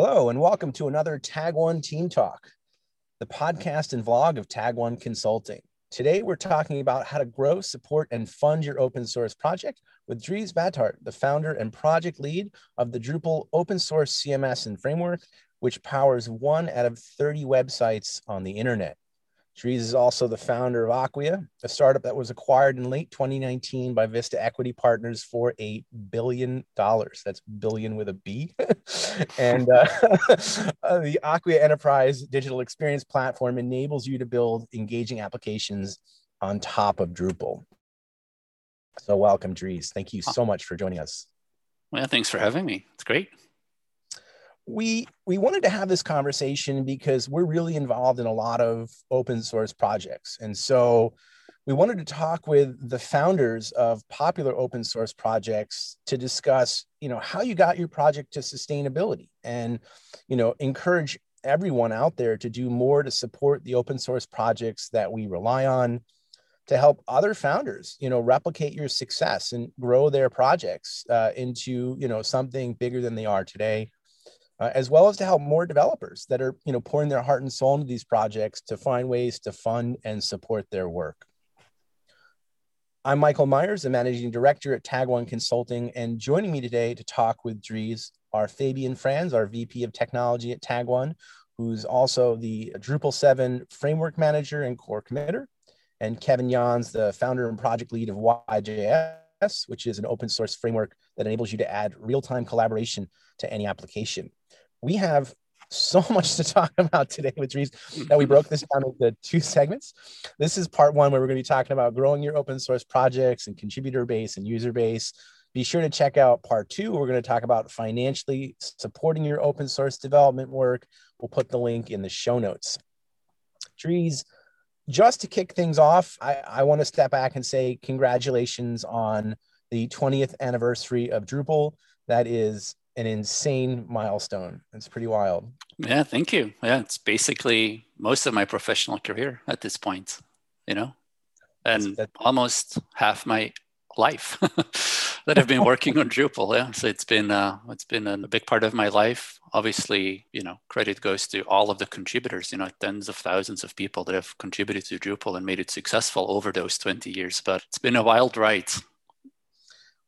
Hello, and welcome to another Tag One Team Talk, the podcast and vlog of Tag One Consulting. Today, we're talking about how to grow, support, and fund your open source project with Dries Buytaert, the founder and project lead of the Drupal open source CMS and framework, which powers one out of 30 websites on the internet. Dries is also the founder of Acquia, a startup that was acquired in late 2019 by Vista Equity Partners for $8 billion. That's billion with a B. and uh, uh, the Acquia Enterprise digital experience platform enables you to build engaging applications on top of Drupal. So, welcome, Dries. Thank you so much for joining us. Well, thanks for having me. It's great we we wanted to have this conversation because we're really involved in a lot of open source projects. And so we wanted to talk with the founders of popular open source projects to discuss you know how you got your project to sustainability and you know encourage everyone out there to do more to support the open source projects that we rely on to help other founders you know replicate your success and grow their projects uh, into you know something bigger than they are today uh, as well as to help more developers that are you know pouring their heart and soul into these projects to find ways to fund and support their work. I'm Michael Meyers, the managing director at Tag One Consulting, and joining me today to talk with Dries are Fabian Franz, our VP of Technology at Tag One, who's also the Drupal 7 framework manager and core committer, and Kevin Jahns, the founder and project lead of YJS, which is an open source framework that enables you to add real-time collaboration to any application we have so much to talk about today with Dries that we broke this down into two segments. This is part one where we're going to be talking about growing your open source projects and contributor base and user base. Be sure to check out part two. We're going to talk about financially supporting your open source development work. We'll put the link in the show notes. Dries, just to kick things off, I, I want to step back and say congratulations on the 20th anniversary of Drupal. That is an insane milestone. It's pretty wild. Yeah, thank you. Yeah, it's basically most of my professional career at this point, you know, and that's, that's... almost half my life that I've been working on Drupal. Yeah, so it's been uh, it's been a big part of my life. Obviously, you know, credit goes to all of the contributors. You know, tens of thousands of people that have contributed to Drupal and made it successful over those twenty years. But it's been a wild ride.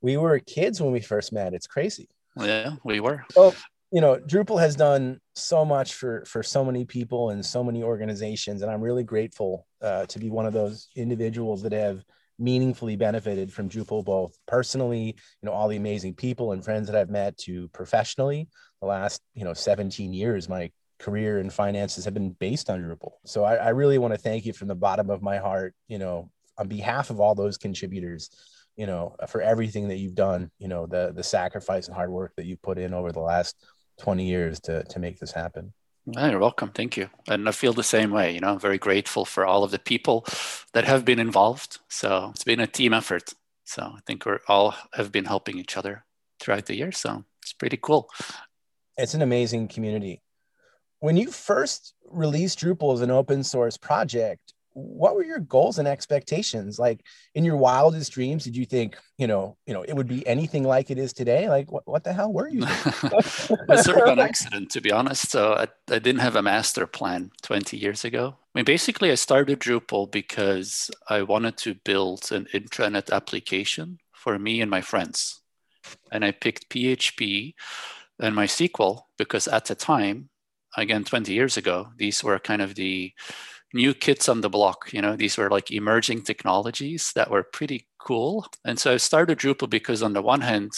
We were kids when we first met. It's crazy. Yeah, we were. Well, you know, Drupal has done so much for for so many people and so many organizations, and I'm really grateful uh, to be one of those individuals that have meaningfully benefited from Drupal, both personally, you know, all the amazing people and friends that I've met, to professionally. The last, you know, 17 years, my career and finances have been based on Drupal. So I, I really want to thank you from the bottom of my heart, you know, on behalf of all those contributors you know, for everything that you've done, you know, the the sacrifice and hard work that you've put in over the last 20 years to to make this happen. you're welcome. Thank you. And I feel the same way. You know, I'm very grateful for all of the people that have been involved. So it's been a team effort. So I think we're all have been helping each other throughout the year. So it's pretty cool. It's an amazing community. When you first released Drupal as an open source project, what were your goals and expectations? Like in your wildest dreams did you think you know you know it would be anything like it is today? Like what, what the hell were you it's sort of an accident to be honest. So I, I didn't have a master plan 20 years ago. I mean basically i started drupal because i wanted to build an intranet application for me and my friends. And i picked php and mysql because at the time again 20 years ago these were kind of the new kids on the block. You know, these were like emerging technologies that were pretty cool. And so I started Drupal because on the one hand,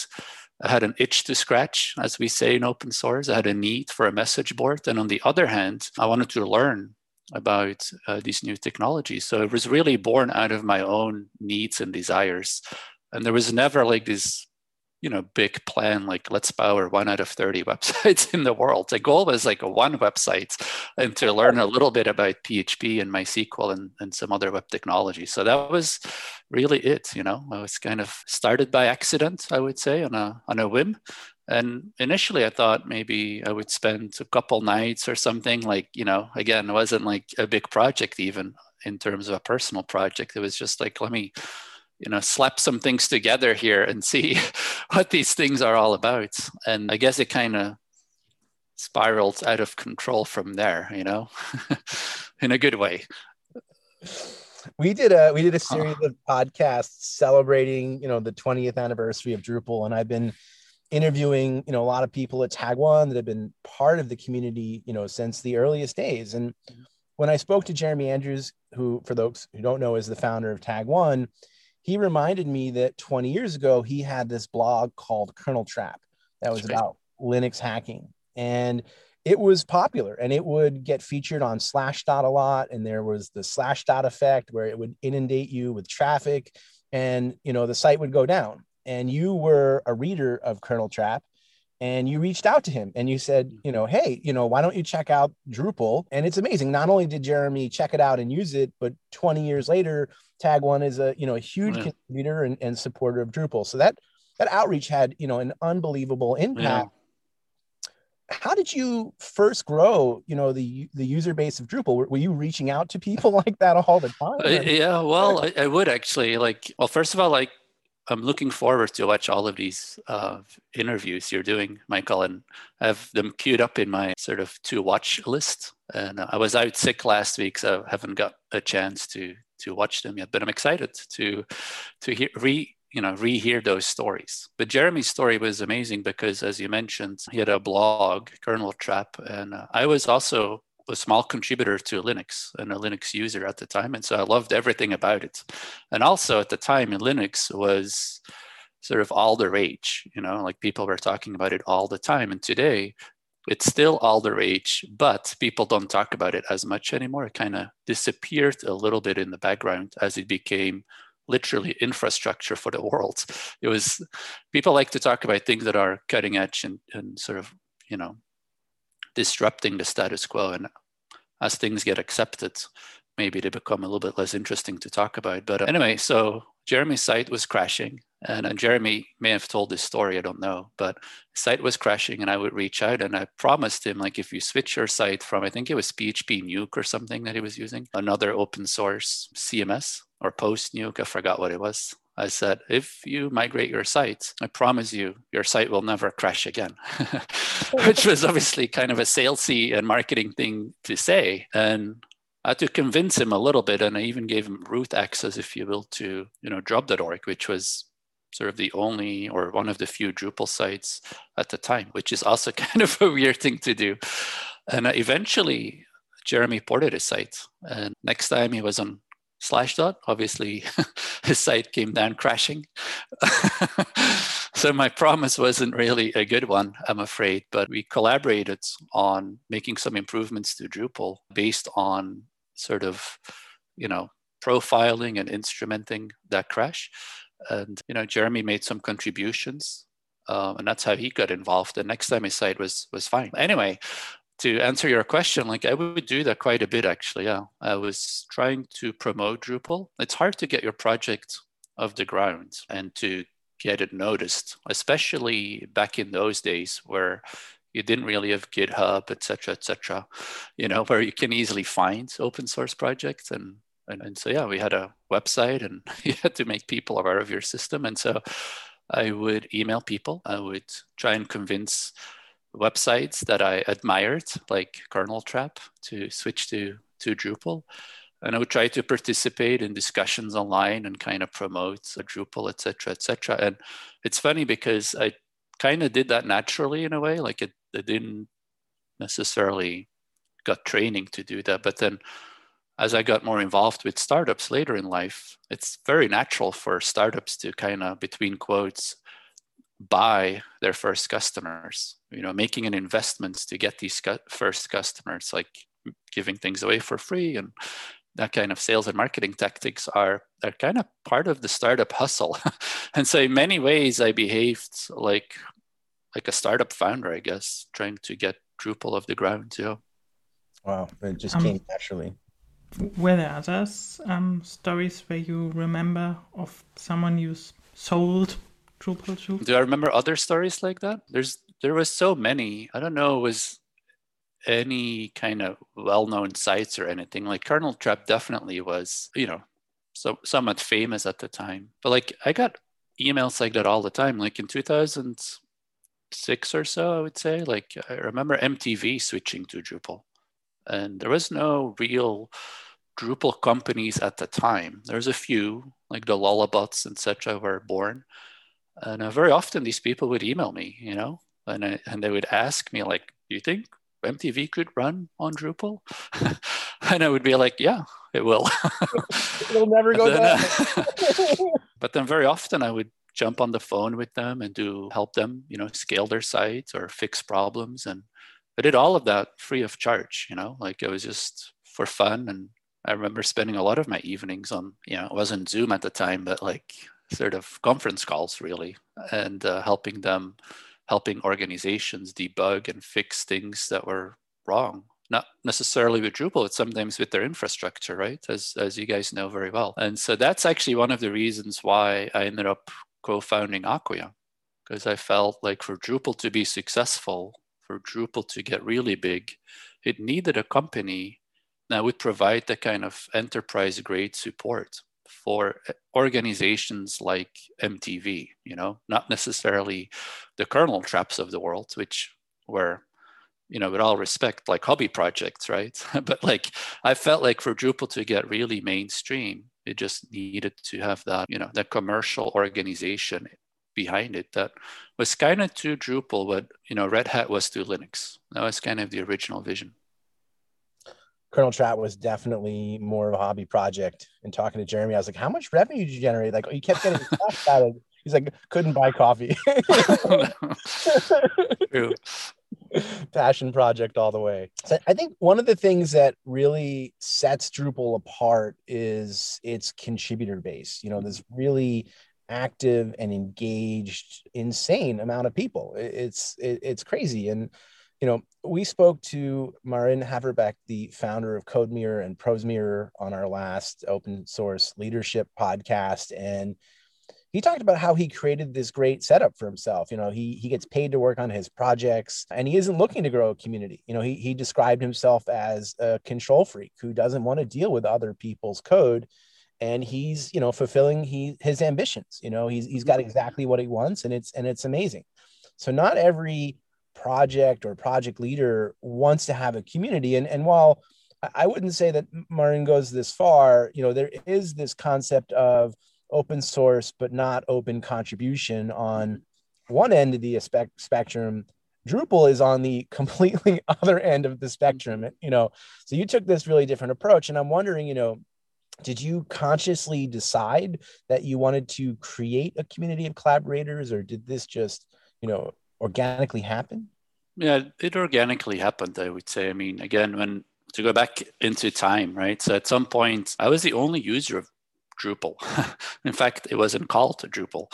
I had an itch to scratch, as we say in open source. I had a need for a message board. And on the other hand, I wanted to learn about uh, these new technologies. So it was really born out of my own needs and desires. And there was never like this you know big plan like let's power one out of 30 websites in the world. The goal was like one website and to learn a little bit about php and mysql and, and some other web technology. So that was really it you know? I was kind of started by accident i would say on a on a whim. And initially i thought maybe i would spend a couple nights or something like you know again it wasn't like a big project even in terms of a personal project. It was just like let me you know slap some things together here and see what these things are all about and i guess it kind of spiraled out of control from there, you know, in a good way. We did a we did a series of podcasts celebrating, you know, the 20th anniversary of Drupal, and I've been interviewing, you know, a lot of people at Tag One that have been part of the community, you know, since the earliest days. And when I spoke to Jeremy Andrews, who, for those who don't know, is the founder of Tag One, he reminded me that 20 years ago he had this blog called Kernel Trap that was about Linux hacking, and it was popular and it would get featured on Slashdot a lot. And there was the Slashdot effect where it would inundate you with traffic, and you know the site would go down. And you were a reader of Kernel Trap, and you reached out to him and you said, you know, hey, you know, why don't you check out Drupal? And it's amazing. Not only did Jeremy check it out and use it, but 20 years later, Tag One is a you know a huge yeah. contributor and, and supporter of Drupal. So that that outreach had you know an unbelievable impact. Yeah. How did you first grow, you know, the the user base of Drupal? Were, were you reaching out to people like that all the time? Uh, yeah, well, I, I, would actually like. Well, first of all, like I'm looking forward to watch all of these uh, interviews you're doing, Michael, and I have them queued up in my sort of to watch list. And uh, I was out sick last week, so I haven't got a chance to to watch them yet. But I'm excited to to hear re you know rehear those stories. But Jeremy's story was amazing because, as you mentioned, he had a blog, Kernel Trap, and uh, I was also a small contributor to Linux and a Linux user at the time. And so I loved everything about it. And also at the time in Linux was sort of all the rage, you know, like people were talking about it all the time. And today it's still all the rage, but people don't talk about it as much anymore. It kind of disappeared a little bit in the background as it became literally infrastructure for the world. It was people like to talk about things that are cutting edge and, and sort of, you know, disrupting the status quo. And as things get accepted, maybe they become a little bit less interesting to talk about. But anyway, so Jeremy's site was crashing. And, and Jeremy may have told this story, I don't know, but site was crashing and I would reach out and I promised him like if you switch your site from I think it was PHP Nuke or something that he was using, another open source CMS or post nuke, I forgot what it was. I said, if you migrate your site, I promise you, your site will never crash again, oh. which was obviously kind of a salesy and marketing thing to say. And I had to convince him a little bit, and I even gave him root access, if you will, to you know drop.org, which was sort of the only or one of the few Drupal sites at the time, which is also kind of a weird thing to do. And eventually, Jeremy ported his site, and next time he was on Slashdot. Obviously, his site came down crashing. so my promise wasn't really a good one, I'm afraid. But we collaborated on making some improvements to Drupal based on sort of, you know, profiling and instrumenting that crash. And you know, Jeremy made some contributions um, and that's how he got involved. The next time his site was was fine. Anyway, to answer your question, like I would do that quite a bit actually. Yeah, I was trying to promote Drupal. It's hard to get your project off the ground and to get it noticed, especially back in those days where you didn't really have GitHub, etc., etc. You know, where you can easily find open source projects and and, and so yeah, we had a website and you had to make people aware of your system. And so I would email people. I would try and convince websites that I admired, like Kernel Trap, to switch to, to Drupal. And I would try to participate in discussions online and kind of promote Drupal, et cetera, et cetera. And it's funny because I kind of did that naturally in a way, like it, it didn't necessarily got training to do that. But then as I got more involved with startups later in life, it's very natural for startups to kind of, between quotes, buy their first customers you know making an investment to get these first customers like giving things away for free and that kind of sales and marketing tactics are are kind of part of the startup hustle and so in many ways i behaved like like a startup founder i guess trying to get drupal off the ground yeah wow it just um, came naturally were there others um, stories where you remember of someone you sold Drupal to? Do I remember other stories like that? There's there was so many. I don't know. It was any kind of well-known sites or anything like Kernel Trap definitely was. You know, so somewhat famous at the time. But like I got emails like that all the time. Like in 2006 or so, I would say. Like I remember MTV switching to Drupal, and there was no real Drupal companies at the time. There's a few, like the Lullabots, etc., were born, and uh, very often these people would email me, you know, and I, and they would ask me like, "Do you think MTV could run on Drupal?" and I would be like, "Yeah, it will." It'll never go then, down. But then very often I would jump on the phone with them and do help them, you know, scale their sites or fix problems, and I did all of that free of charge. You know, like it was just for fun and I remember spending a lot of my evenings on, you know, it wasn't Zoom at the time, but like sort of conference calls really, and uh, helping them, helping organizations debug and fix things that were wrong. Not necessarily with Drupal, but sometimes with their infrastructure, right? As as you guys know very well. And so that's actually one of the reasons why I ended up co-founding Acquia, because I felt like for Drupal to be successful, for Drupal to get really big, it needed a company that would provide the kind of enterprise grade support for eh, organizations like MTV, you know, not necessarily the kernel traps of the world, which were, you know, with all respect, like hobby projects, right? but like I felt like for Drupal to get really mainstream, it just needed to have that, you know, that commercial organization behind it that was kind of to Drupal what, you know, Red Hat was to Linux. That was kind of the original vision. Kernel Trap was definitely more of a hobby project. And talking to Jeremy, I was like, "How much revenue did you generate?" Like, he kept getting out of. He's like, "Couldn't buy coffee." Passion project all the way. So I think one of the things that really sets Drupal apart is its contributor base. You know, this really active and engaged, insane amount of people. It's it, it's crazy and you know, we spoke to Marijn Haverbeke, the founder of CodeMirror and ProseMirror, on our last open source leadership podcast, and he talked about how he created this great setup for himself. You know, he he gets paid to work on his projects, and he isn't looking to grow a community. You know, he he described himself as a control freak who doesn't want to deal with other people's code, and he's you know fulfilling he his ambitions. You know, he's he's got mm-hmm. exactly what he wants, and it's and it's amazing. So not every project or project leader wants to have a community. And, and while I wouldn't say that Marijn goes this far, you know, there is this concept of open source, but not open contribution on one end of the spectrum. Drupal is on the completely other end of the spectrum, mm-hmm. you know. So you took this really different approach. And I'm wondering, you know, did you consciously decide that you wanted to create a community of collaborators or did this just, you know, organically happen? Yeah, it organically happened, I would say. I mean, again, when to go back into time, right? So at some point, I was the only user of Drupal. In fact, it wasn't called Drupal.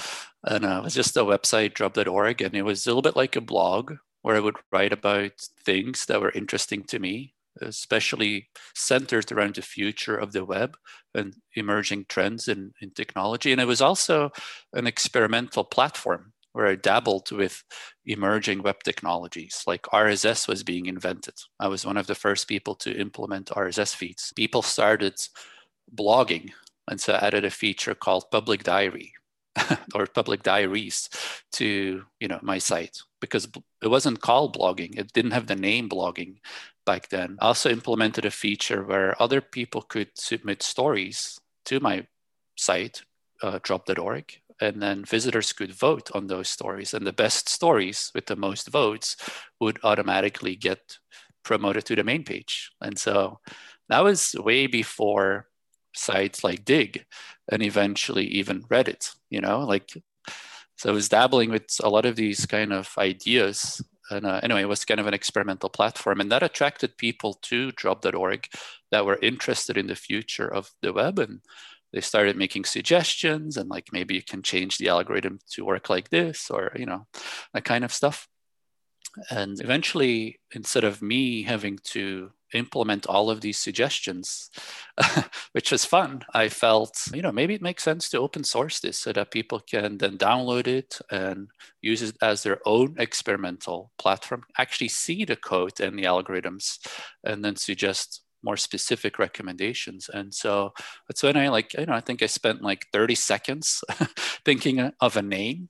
And uh, it was just a website, drop.org. And it was a little bit like a blog where I would write about things that were interesting to me, especially centered around the future of the web and emerging trends in, in technology. And it was also an experimental platform where I dabbled with emerging web technologies, like RSS was being invented. I was one of the first people to implement RSS feeds. People started blogging, and so I added a feature called Public Diary or Public Diaries to you know my site because it wasn't called blogging. It didn't have the name blogging back then. I also implemented a feature where other people could submit stories to my site, uh, drop.org, and then visitors could vote on those stories. And the best stories with the most votes would automatically get promoted to the main page. And so that was way before sites like Digg and eventually even reddit you know like so i was dabbling with a lot of these kind of ideas. And uh, anyway it was kind of an experimental platform. And that attracted people to drop.org that were interested in the future of the web. And they started making suggestions and like maybe you can change the algorithm to work like this or you know that kind of stuff. And eventually instead of me having to implement all of these suggestions which was fun i felt you know maybe it makes sense to open source this so that people can then download it and use it as their own experimental platform actually see the code and the algorithms and then suggest more specific recommendations. And so that's when I like, you know, I think I spent like 30 seconds thinking of a name.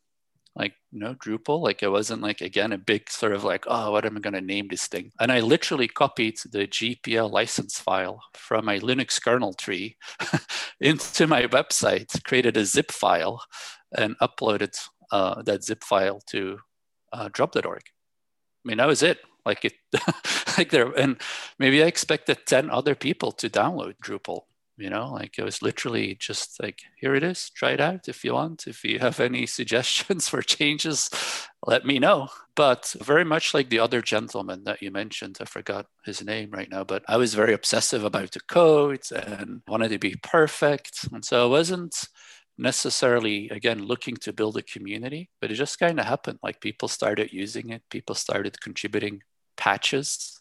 like you know drupal like it wasn't like again a big sort of like oh what am i going to name this thing and i literally copied the gpl license file from my linux kernel tree into my website created a zip file and uploaded uh, that zip file to uh, drop.org i mean that was it like it like there and maybe i expected 10 other people to download drupal you know? Like it was literally just like here it is try it out. If you want if you have any suggestions for changes let me know. But very much like the other gentleman that you mentioned i forgot his name right now but i was very obsessive about the code and wanted to be perfect. And so i wasn't necessarily again looking to build a community but it just kind of happened. Like people started using it. People started contributing patches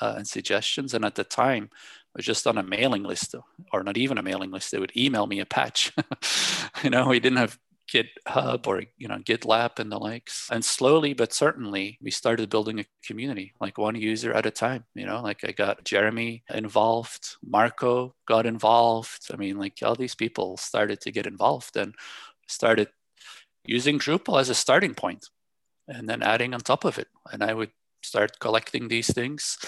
uh, and suggestions and at the time was just on a mailing list, or not even a mailing list. They would email me a patch. you know, we didn't have GitHub or you know GitLab and the likes. And slowly but certainly, we started building a community, like one user at a time. You know, like I got Jeremy involved, Marco got involved. I mean, like all these people started to get involved and started using Drupal as a starting point, and then adding on top of it. And I would start collecting these things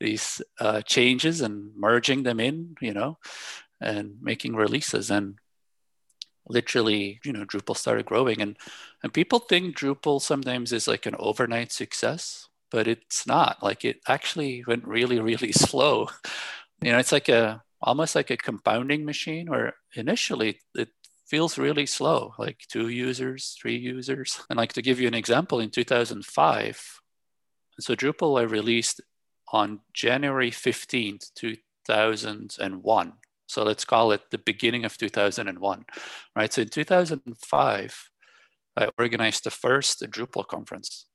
these uh, changes and merging them in, you know, and making releases. And literally, you know, Drupal started growing. And and people think Drupal sometimes is like an overnight success, but it's not. Like it actually went really, really slow. You know, it's like a almost like a compounding machine where initially it feels really slow, like two users, three users. And like to give you an example, in 2005, so Drupal I released on January 15th, 2001. So let's call it the beginning of 2001, right? So in 2005, I organized the first Drupal conference.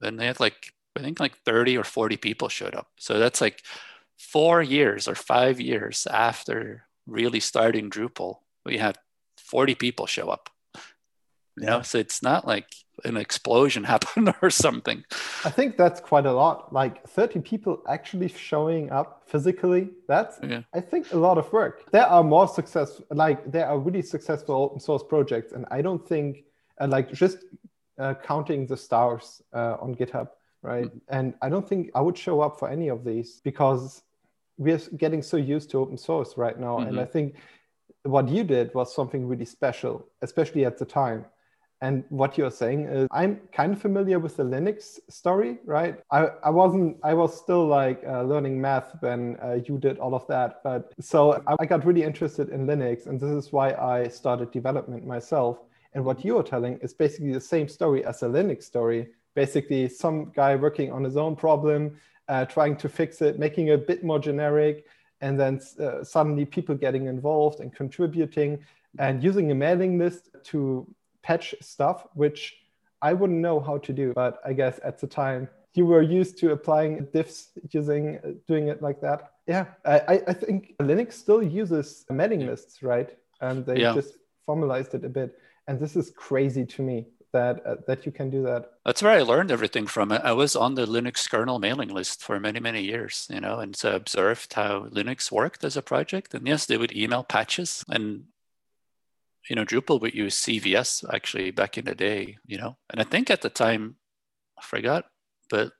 And they had like, I think like 30 or 40 people showed up. So that's like four years or five years after really starting Drupal, we had 40 people show up. You know, so it's not like an explosion happened or something. I think that's quite a lot. Like 30 people actually showing up physically. That's yeah. I think a lot of work. There are more success like there are really successful open source projects and I don't think uh, like just uh, counting the stars uh, on GitHub, right? Mm-hmm. And I don't think I would show up for any of these because we're getting so used to open source right now mm-hmm. and I think what you did was something really special, especially at the time and what you're saying is, I'm kind of familiar with the Linux story, right? I, I wasn't, I was still like uh, learning math when uh, you did all of that. But so I, I got really interested in Linux, and this is why I started development myself. And what you're telling is basically the same story as the Linux story. Basically, some guy working on his own problem, uh, trying to fix it, making it a bit more generic, and then uh, suddenly people getting involved and contributing and using a mailing list to patch stuff, which I wouldn't know how to do. But I guess at the time you were used to applying diffs using doing it like that. Yeah, I, I think Linux still uses mailing lists, right? And they yeah. just formalized it a bit. And this is crazy to me that uh, that you can do that. That's where I learned everything from. I was on the Linux kernel mailing list for many many years, you know, and so observed how Linux worked as a project. And yes, they would email patches, and you know, Drupal would use CVS actually back in the day, you know, and I think at the time, I forgot, but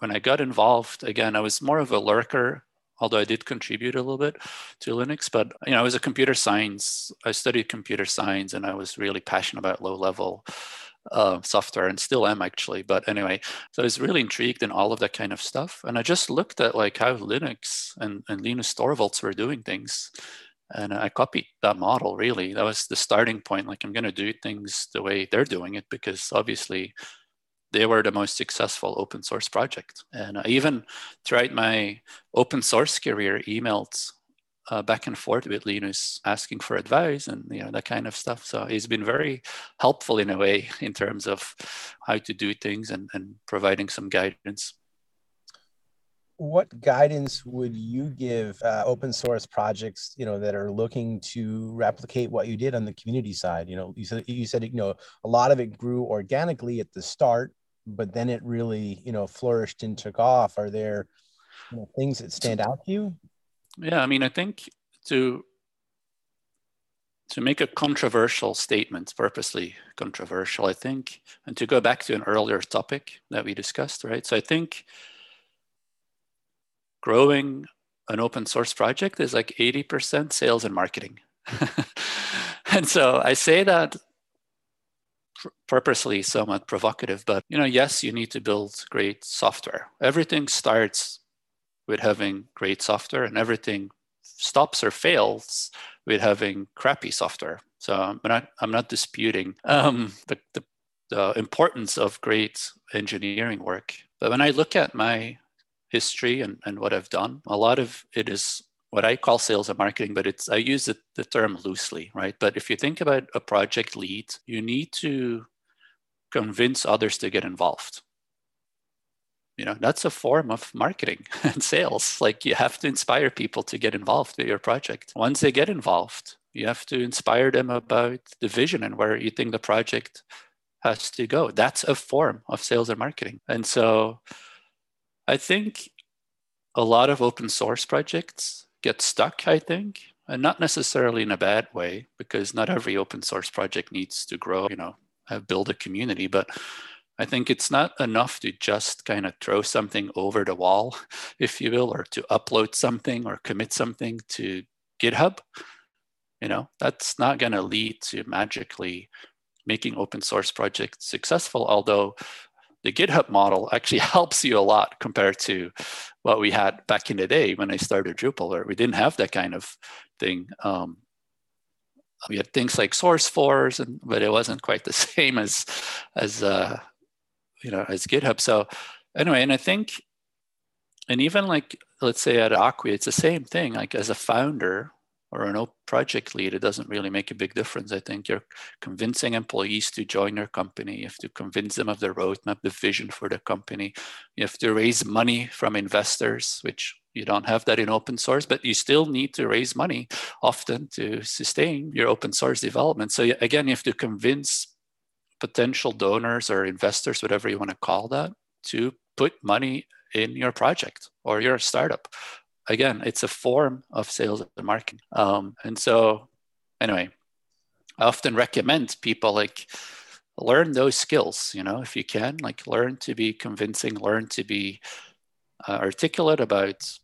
when I got involved, again, I was more of a lurker, although I did contribute a little bit to Linux, but, you know, I was a computer science, I studied computer science and I was really passionate about low level uh, software and still am actually. But anyway, so I was really intrigued in all of that kind of stuff. And I just looked at like how Linux and, and Linus Torvalds were doing things and I copied that model really. That was the starting point. Like I'm going to do things the way they're doing it because obviously they were the most successful open source project. And I even throughout my open source career, emailed uh, back and forth with Linus asking for advice and you know that kind of stuff. So he's been very helpful in a way in terms of how to do things and, and providing some guidance what guidance would you give uh, open source projects you know that are looking to replicate what you did on the community side? You know you said you said you know a lot of it grew organically at the start but then it really you know flourished and took off. Are there you know, things that stand out to you? Yeah i mean i think to to make a controversial statement, purposely controversial, I think, and to go back to an earlier topic that we discussed, right? So I think growing an open source project is like 80% sales and marketing. and so I say that purposely somewhat provocative, but you know, yes, you need to build great software. Everything starts with having great software and everything stops or fails with having crappy software. So I'm not, I'm not disputing um, the, the, the importance of great engineering work. But when I look at my history and, and what I've done, a lot of it is what I call sales and marketing, but it's I use the, the term loosely, right? But if you think about a project lead, you need to convince others to get involved. You know that's a form of marketing and sales. Like you have to inspire people to get involved with your project. Once they get involved you have to inspire them about the vision and where you think the project has to go. That's a form of sales and marketing. And so i think a lot of open source projects get stuck i think and not necessarily in a bad way because not every open source project needs to grow you know build a community but I think it's not enough to just kind of throw something over the wall, if you will, or to upload something or commit something to GitHub. You know, that's not going to lead to magically making open source projects successful, although the GitHub model actually helps you a lot compared to what we had back in the day when I started Drupal, where we didn't have that kind of thing. Um, we had things like SourceForge, and but it wasn't quite the same as as uh, you know as github. So anyway and i think and even like let's say at acquia it's the same thing. Like as a founder or an open project lead it doesn't really make a big difference. I think you're convincing employees to join your company. You have to convince them of the roadmap the vision for the company. You have to raise money from investors which you don't have that in open source but you still need to raise money often to sustain your open source development. So again you have to convince potential donors or investors, whatever you want to call that, to put money in your project or your startup. Again, it's a form of sales and marketing. Um, and so, anyway, I often recommend people like learn those skills, you know, if you can, like learn to be convincing, learn to be uh, articulate about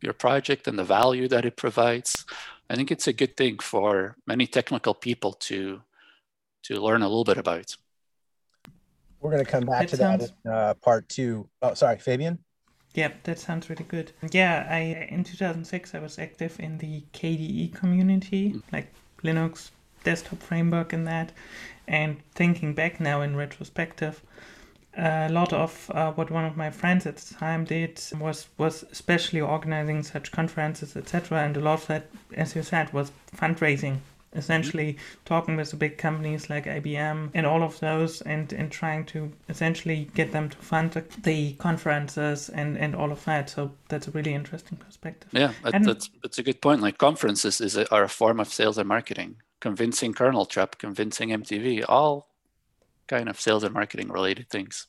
your project and the value that it provides. I think it's a good thing for many technical people to to learn a little bit about. We're going to come back that to sounds... that in uh, part two. Oh, sorry, Fabian. Yeah, that sounds really good. Yeah, I in 2006 I was active in the KDE community, mm. like Linux desktop framework and that. And thinking back now in retrospective, a lot of uh, what one of my friends at the time did was was especially organizing such conferences, etc. And a lot of that, as you said, was fundraising essentially talking with the big companies like IBM and all of those and, and trying to essentially get them to fund the conferences and, and all of that. So that's a really interesting perspective. Yeah, and, that's, that's a good point. Like conferences is a, are a form of sales and marketing. Convincing Kernel Trap, convincing MTV, all kind of sales and marketing related things.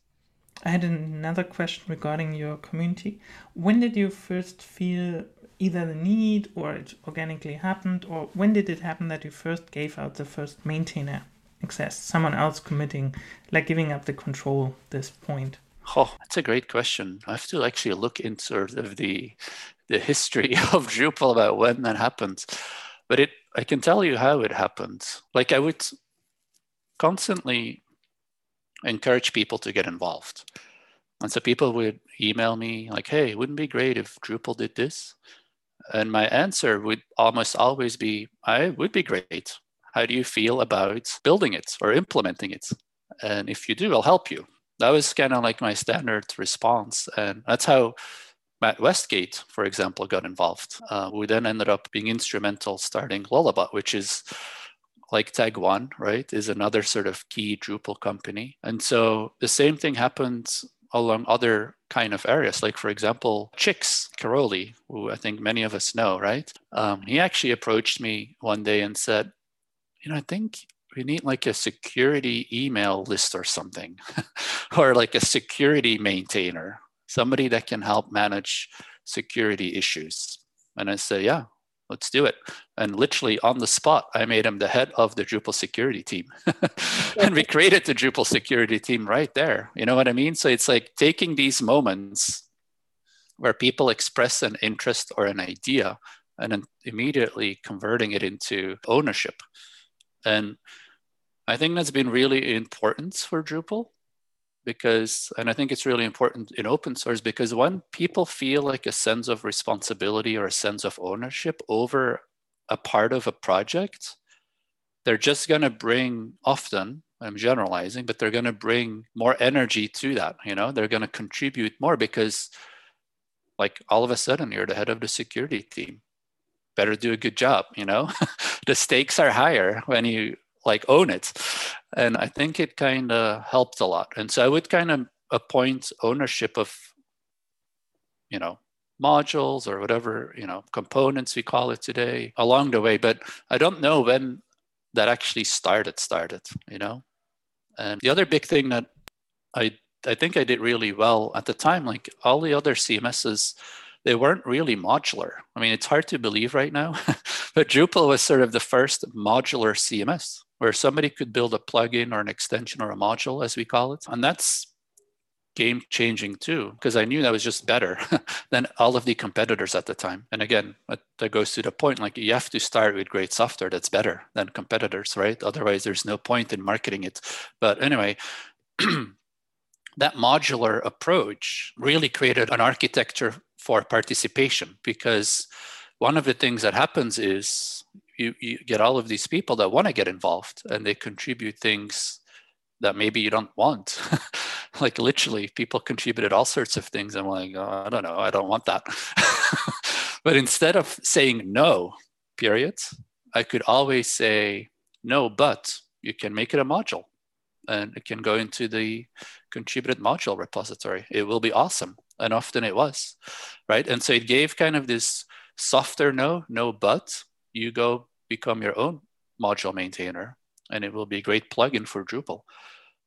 I had another question regarding your community. When did you first feel either the need or it organically happened or when did it happen that you first gave out the first maintainer access? Someone else committing like giving up the control this point? Oh that's a great question. I have to actually look into sort of the the history of drupal about when that happened. But it i can tell you how it happened. Like i would constantly encourage people to get involved. And so people would email me like hey wouldn't it be great if drupal did this and my answer would almost always be, I would be great. How do you feel about building it or implementing it? And if you do, I'll help you. That was kind of like my standard response. And that's how Matt Westgate, for example, got involved. Uh, we then ended up being instrumental starting Lullabot, which is like Tag One, right, is another sort of key Drupal company. And so the same thing happened along other kind of areas. Like, for example, Chicks Caroli, who I think many of us know, right? Um, he actually approached me one day and said, You know, I think we need like a security email list or something, or like a security maintainer, somebody that can help manage security issues. And I said, Yeah, let's do it. And literally on the spot, I made him the head of the Drupal security team. and we created the Drupal security team right there. You know what I mean? So it's like taking these moments where people express an interest or an idea and then immediately converting it into ownership. And I think that's been really important for Drupal because, and I think it's really important in open source because when people feel like a sense of responsibility or a sense of ownership over a part of a project, they're just going to bring often i'm generalizing but they're going to bring more energy to that you know? They're going to contribute more because like all of a sudden you're the head of the security team. Better do a good job you know? The stakes are higher when you like own it. And i think it kind of helped a lot. And so i would kind of appoint ownership of you know modules or whatever you know components we call it today along the way. But i don't know when that actually started started you know? And the other big thing that i i think i did really well at the time like all the other cms's they weren't really modular. I mean it's hard to believe right now but drupal was sort of the first modular cms where somebody could build a plugin or an extension or a module, as we call it. And that's game changing too, because I knew that was just better than all of the competitors at the time. And again, that goes to the point like you have to start with great software that's better than competitors, right? Otherwise, there's no point in marketing it. But anyway, that modular approach really created an architecture for participation because one of the things that happens is you, you get all of these people that want to get involved and they contribute things that maybe you don't want. like literally, people contributed all sorts of things. I'm like, oh, I don't know, I don't want that. but instead of saying no, period, I could always say no, but you can make it a module and it can go into the contributed module repository. It will be awesome. And often it was, right? And so it gave kind of this softer no, no, but you go become your own module maintainer and it will be a great plugin for Drupal.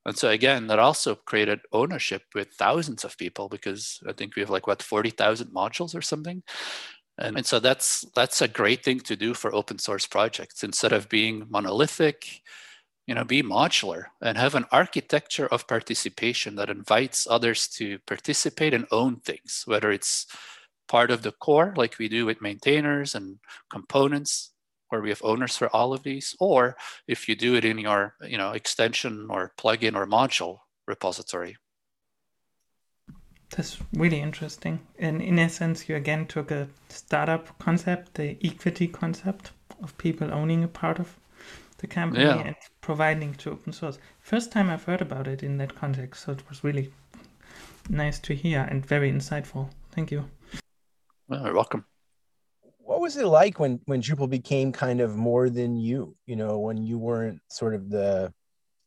And so again, that also created ownership with thousands of people because I think we have like what 40,000 modules or something. And, and so that's that's a great thing to do for open source projects. Instead of being monolithic, you know, be modular and have an architecture of participation that invites others to participate and own things, whether it's part of the core like we do with maintainers and components where we have owners for all of these, or if you do it in your you know extension or plugin or module repository. That's really interesting. And in essence, you again took a startup concept, the equity concept of people owning a part of the company yeah. and providing to open source. First time I've heard about it in that context, so it was really nice to hear and very insightful. Thank you. Well, you're welcome what was it like when when Drupal became kind of more than you? You know, when you weren't sort of the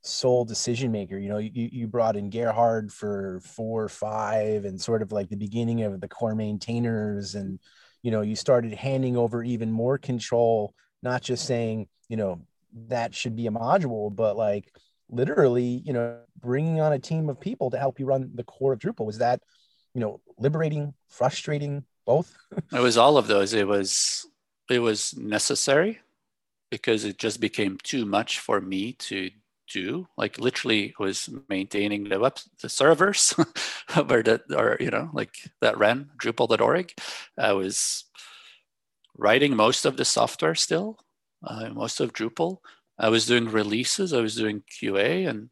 sole decision maker. You know, you you brought in Gerhard for four or five, and sort of like the beginning of the core maintainers, and you know, you started handing over even more control, not just saying, you know, that should be a module, but like literally, you know, bringing on a team of people to help you run the core of Drupal. Was that, you know, liberating, frustrating? Both? It was all of those. It was it was necessary because it just became too much for me to do. Like literally was maintaining the web the servers where that or you know like that ran drupal.org i was writing most of the software still uh, most of drupal. I was doing releases. I was doing qa and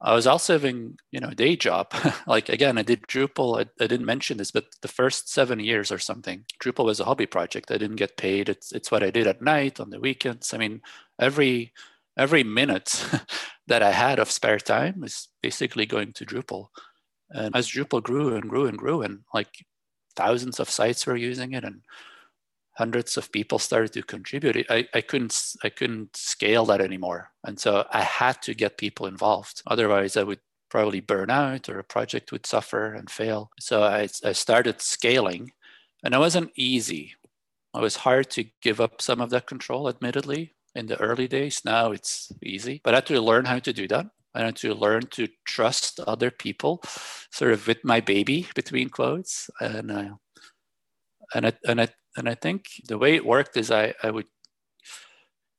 I was also having, you know, a day job. like again, I did Drupal. I, I, didn't mention this, but the first seven years or something, Drupal was a hobby project. I didn't get paid. It's it's what I did at night on the weekends. I mean, every every minute that I had of spare time was basically going to Drupal. And as Drupal grew and grew and grew, and like thousands of sites were using it, and hundreds of people started to contribute I, I couldn't i couldn't scale that anymore. And so i had to get people involved. Otherwise i would probably burn out or a project would suffer and fail. So i, I started scaling and it wasn't easy. It was hard to give up some of that control admittedly in the early days. Now it's easy. But i had to learn how to do that. I had to learn to trust other people, sort of with my baby between quotes, and uh, and I, and I and I think the way it worked is I, I would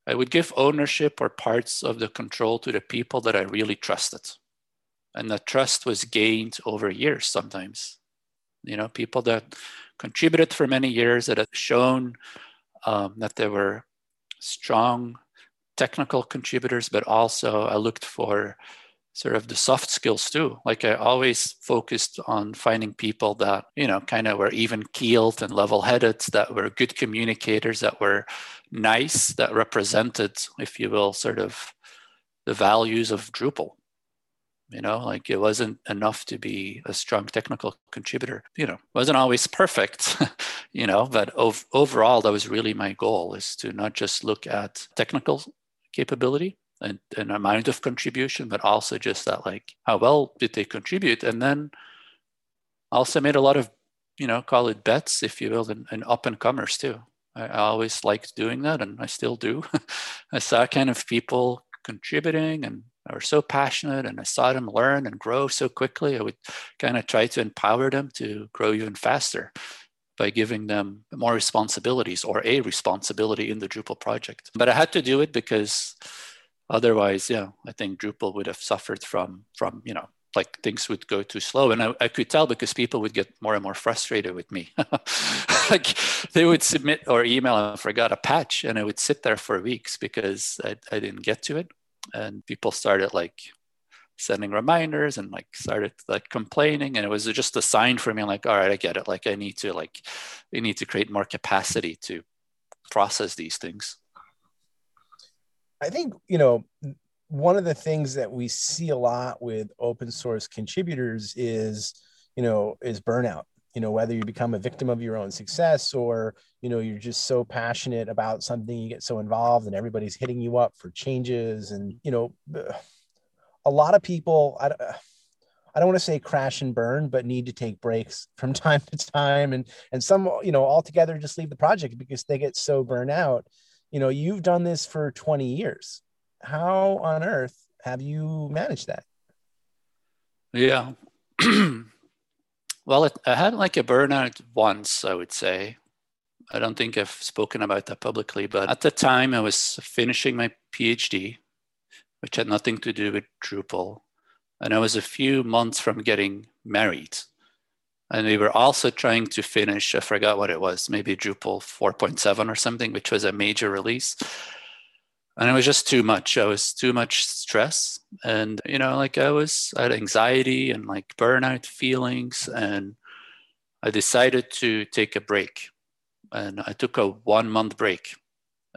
I would give ownership or parts of the control to the people that I really trusted. And that trust was gained over years sometimes. You know, people that contributed for many years that had shown um, that they were strong technical contributors, but also I looked for sort of the soft skills too. Like I always focused on finding people that, you know, kind of were even keeled and level headed, that were good communicators, that were nice, that represented, if you will, sort of the values of Drupal. You know, like it wasn't enough to be a strong technical contributor. You know, wasn't always perfect, you know, but ov- overall, that was really my goal is to not just look at technical capability and an amount of contribution, but also just that like how well did they contribute? And then also made a lot of, you know, call it bets, if you will, and up and comers too. I, I always liked doing that and I still do. I saw kind of people contributing and are so passionate and I saw them learn and grow so quickly. I would kind of try to empower them to grow even faster by giving them more responsibilities or a responsibility in the Drupal project. But I had to do it because otherwise, yeah, I think Drupal would have suffered from from you know like things would go too slow. And I, I, could tell because people would get more and more frustrated with me. Like they would submit or email and forgot a patch and i would sit there for weeks because I, I didn't get to it. And people started like sending reminders and like started like complaining. And it was just a sign for me like all right i get it. Like i need to like we need to create more capacity to process these things i think you know one of the things that we see a lot with open source contributors is you know is burnout. You know whether you become a victim of your own success or you know you're just so passionate about something you get so involved and everybody's hitting you up for changes and you know a lot of people I, I don't want to say crash and burn but need to take breaks from time to time and and some you know altogether just leave the project because they get so burned out you know you've done this for 20 years how on earth have you managed that yeah well it, i had like a burnout once i would say i don't think i've spoken about that publicly but at the time i was finishing my phd which had nothing to do with Drupal. And I was a few months from getting married. And we were also trying to finish, I forgot what it was, maybe Drupal 4.7 or something, which was a major release. And it was just too much. I was too much stress. And, you know, like I was, I had anxiety and like burnout feelings. And I decided to take a break. And I took a one month break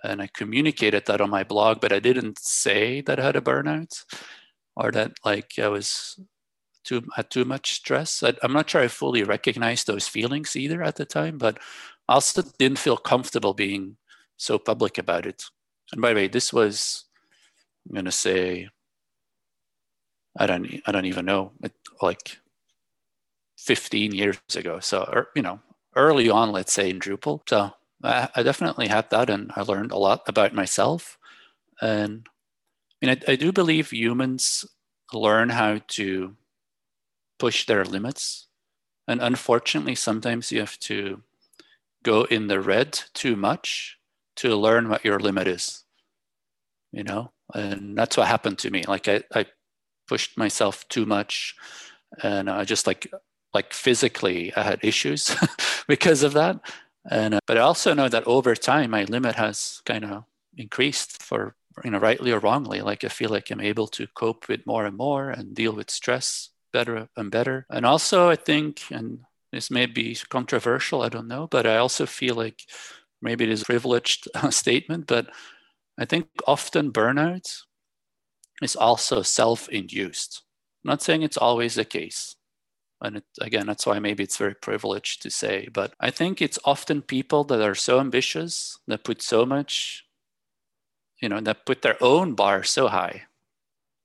and I communicated that on my blog, but I didn't say that I had a burnout or that like I was too had too much stress. I, am not sure I fully recognized those feelings either at the time, but I also didn't feel comfortable being so public about it. And by the way, this was I'm gonna say I don't I don't even know it, like 15 years ago. So er, you know early on, let's say in Drupal. So I, I definitely had that, and I learned a lot about myself. And I mean, I, I do believe humans learn how to push their limits. And unfortunately, sometimes you have to go in the red too much to learn what your limit is, you know? And that's what happened to me. Like I, I pushed myself too much and I just like, like physically I had issues because of that. And uh, but I also know that over time my limit has kind of increased for you know rightly or wrongly. Like I feel like I'm able to cope with more and more and deal with stress better and better. And also I think, and this may be controversial, I don't know, but I also feel like maybe it is a privileged statement, but I think often burnout is also self-induced. I'm not saying it's always the case, and it, again that's why maybe it's very privileged to say but i think it's often people that are so ambitious that put so much you know that put their own bar so high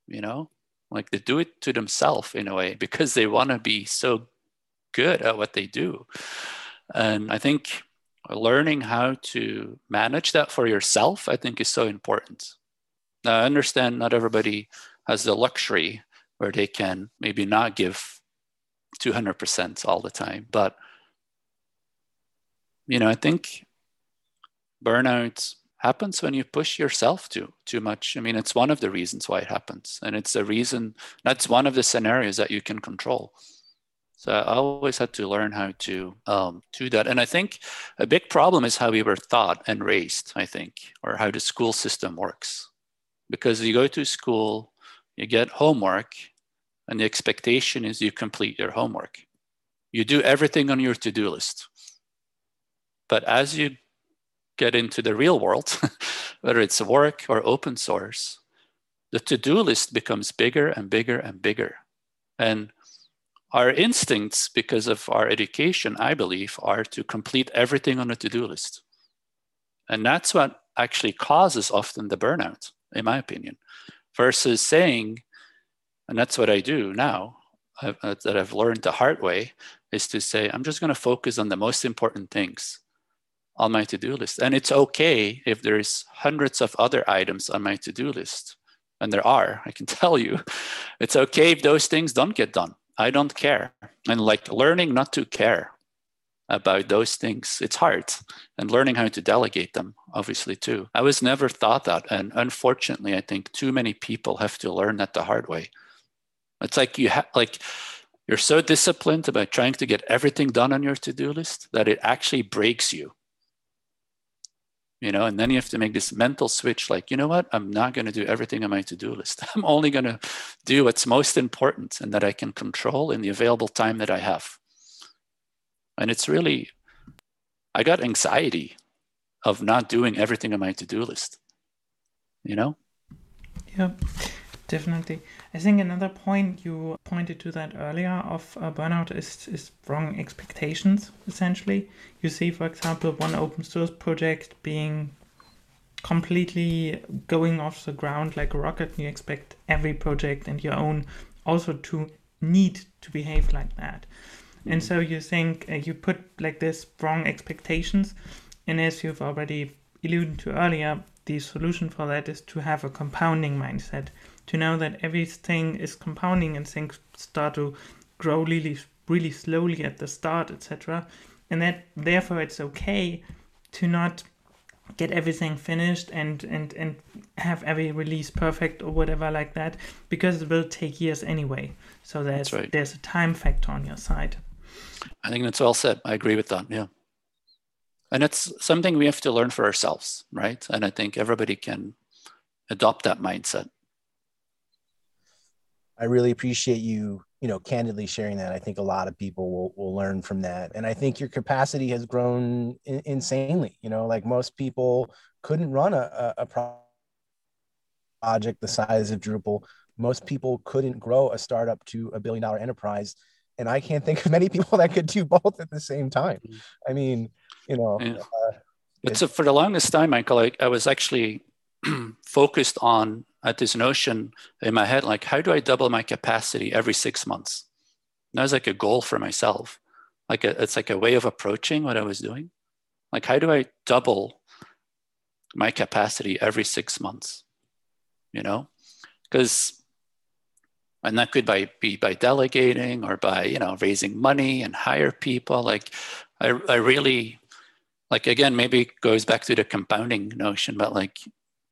you know like they do it to themselves in a way because they want to be so good at what they do. And i think learning how to manage that for yourself i think is so important. Now i understand not everybody has the luxury where they can maybe not give 200% all the time but you know, I think burnout happens when you push yourself too too much. I mean, it's one of the reasons why it happens, and it's a reason. That's one of the scenarios that you can control. So I always had to learn how to um, do that. And I think a big problem is how we were taught and raised, I think, or how the school system works. Because you go to school, you get homework, and the expectation is you complete your homework. You do everything on your to do list. But as you get into the real world, whether it's work or open source, the to do list becomes bigger and bigger and bigger. And our instincts, because of our education, I believe, are to complete everything on a to do list. And that's what actually causes often the burnout, in my opinion, versus saying, and that's what I do now, uh, that I've learned the hard way, is to say, I'm just going to focus on the most important things on my to do list. And it's okay if there's hundreds of other items on my to do list. And there are, I can tell you. It's okay if those things don't get done I don't care. And like learning not to care about those things, it's hard. And learning how to delegate them, obviously, too. I was never taught that. And unfortunately, I think too many people have to learn that the hard way. It's like you have, like, you're so disciplined about trying to get everything done on your to do list that it actually breaks you you know and then you have to make this mental switch like you know what? I'm not going to do everything on my to-do list. I'm only going to do what's most important and that i can control in the available time that i have. And it's really i got anxiety of not doing everything on my to-do list you know? Yeah definitely. I think another point you pointed to that earlier of uh, burnout is is wrong expectations essentially. You see for example one open source project being completely going off the ground like a rocket and you expect every project and your own also to need to behave like that. And so you think uh, you put like this wrong expectations and as you've already alluded to earlier the solution for that is to have a compounding mindset to know that everything is compounding and things start to grow really really slowly at the start etc and that therefore it's okay to not get everything finished and and and have every release perfect or whatever like that because it will take years anyway. So there's right. there's a time factor on your side. I think that's well said. I agree with that yeah. And it's something we have to learn for ourselves right? And i think everybody can adopt that mindset I really appreciate you, you know, candidly sharing that. I think a lot of people will, will learn from that. And I think your capacity has grown in, insanely, you know, like most people couldn't run a, a project the size of Drupal. Most people couldn't grow a startup to a billion dollar enterprise. And I can't think of many people that could do both at the same time. Mm. I mean, you know, yeah. uh, it's, a, for the longest time, Michael, I, I was actually focused on at this notion in my head like how do i double my capacity every six months? And that was like a goal for myself. Like a, it's like a way of approaching what i was doing. Like how do i double my capacity every six months? You know? Because and that could by, be by delegating or by you know raising money and hire people. Like i, I really like again maybe goes back to the compounding notion but like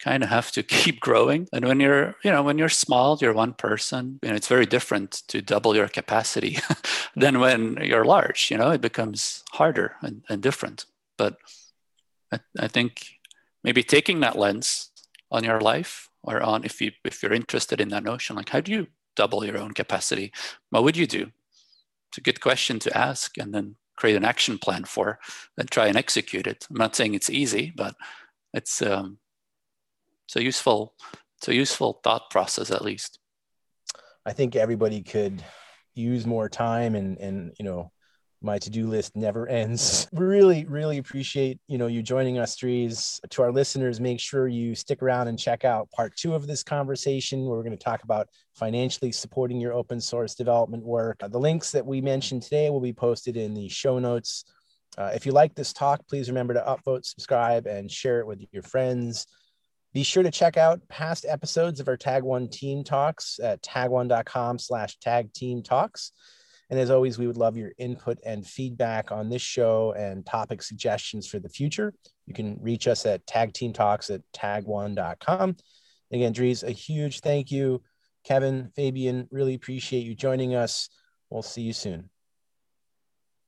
kind of have to keep growing. And when you're, you know, when you're small, you're one person, you know, it's very different to double your capacity than when you're large, you know, it becomes harder and, and different. But I, I think maybe taking that lens on your life or on if you if you're interested in that notion, like how do you double your own capacity? What would you do? It's a good question to ask and then create an action plan for and try and execute it. I'm not saying it's easy, but it's um, it's a useful it's a useful thought process at least. I think everybody could use more time and and you know my to-do list never ends. Really really appreciate you know you joining us Dries. To our listeners make sure you stick around and check out part two of this conversation where we're going to talk about financially supporting your open source development work. The links that we mentioned today will be posted in the show notes. Uh, if you like this talk please remember to upvote subscribe and share it with your friends be sure to check out past episodes of our Tag1 Team Talks at tag1.com slash tag team talks. And as always, we would love your input and feedback on this show and topic suggestions for the future. You can reach us at tagteamtalks at tag1.com. Again, Dries, a huge thank you. Kevin, Fabian, really appreciate you joining us. We'll see you soon.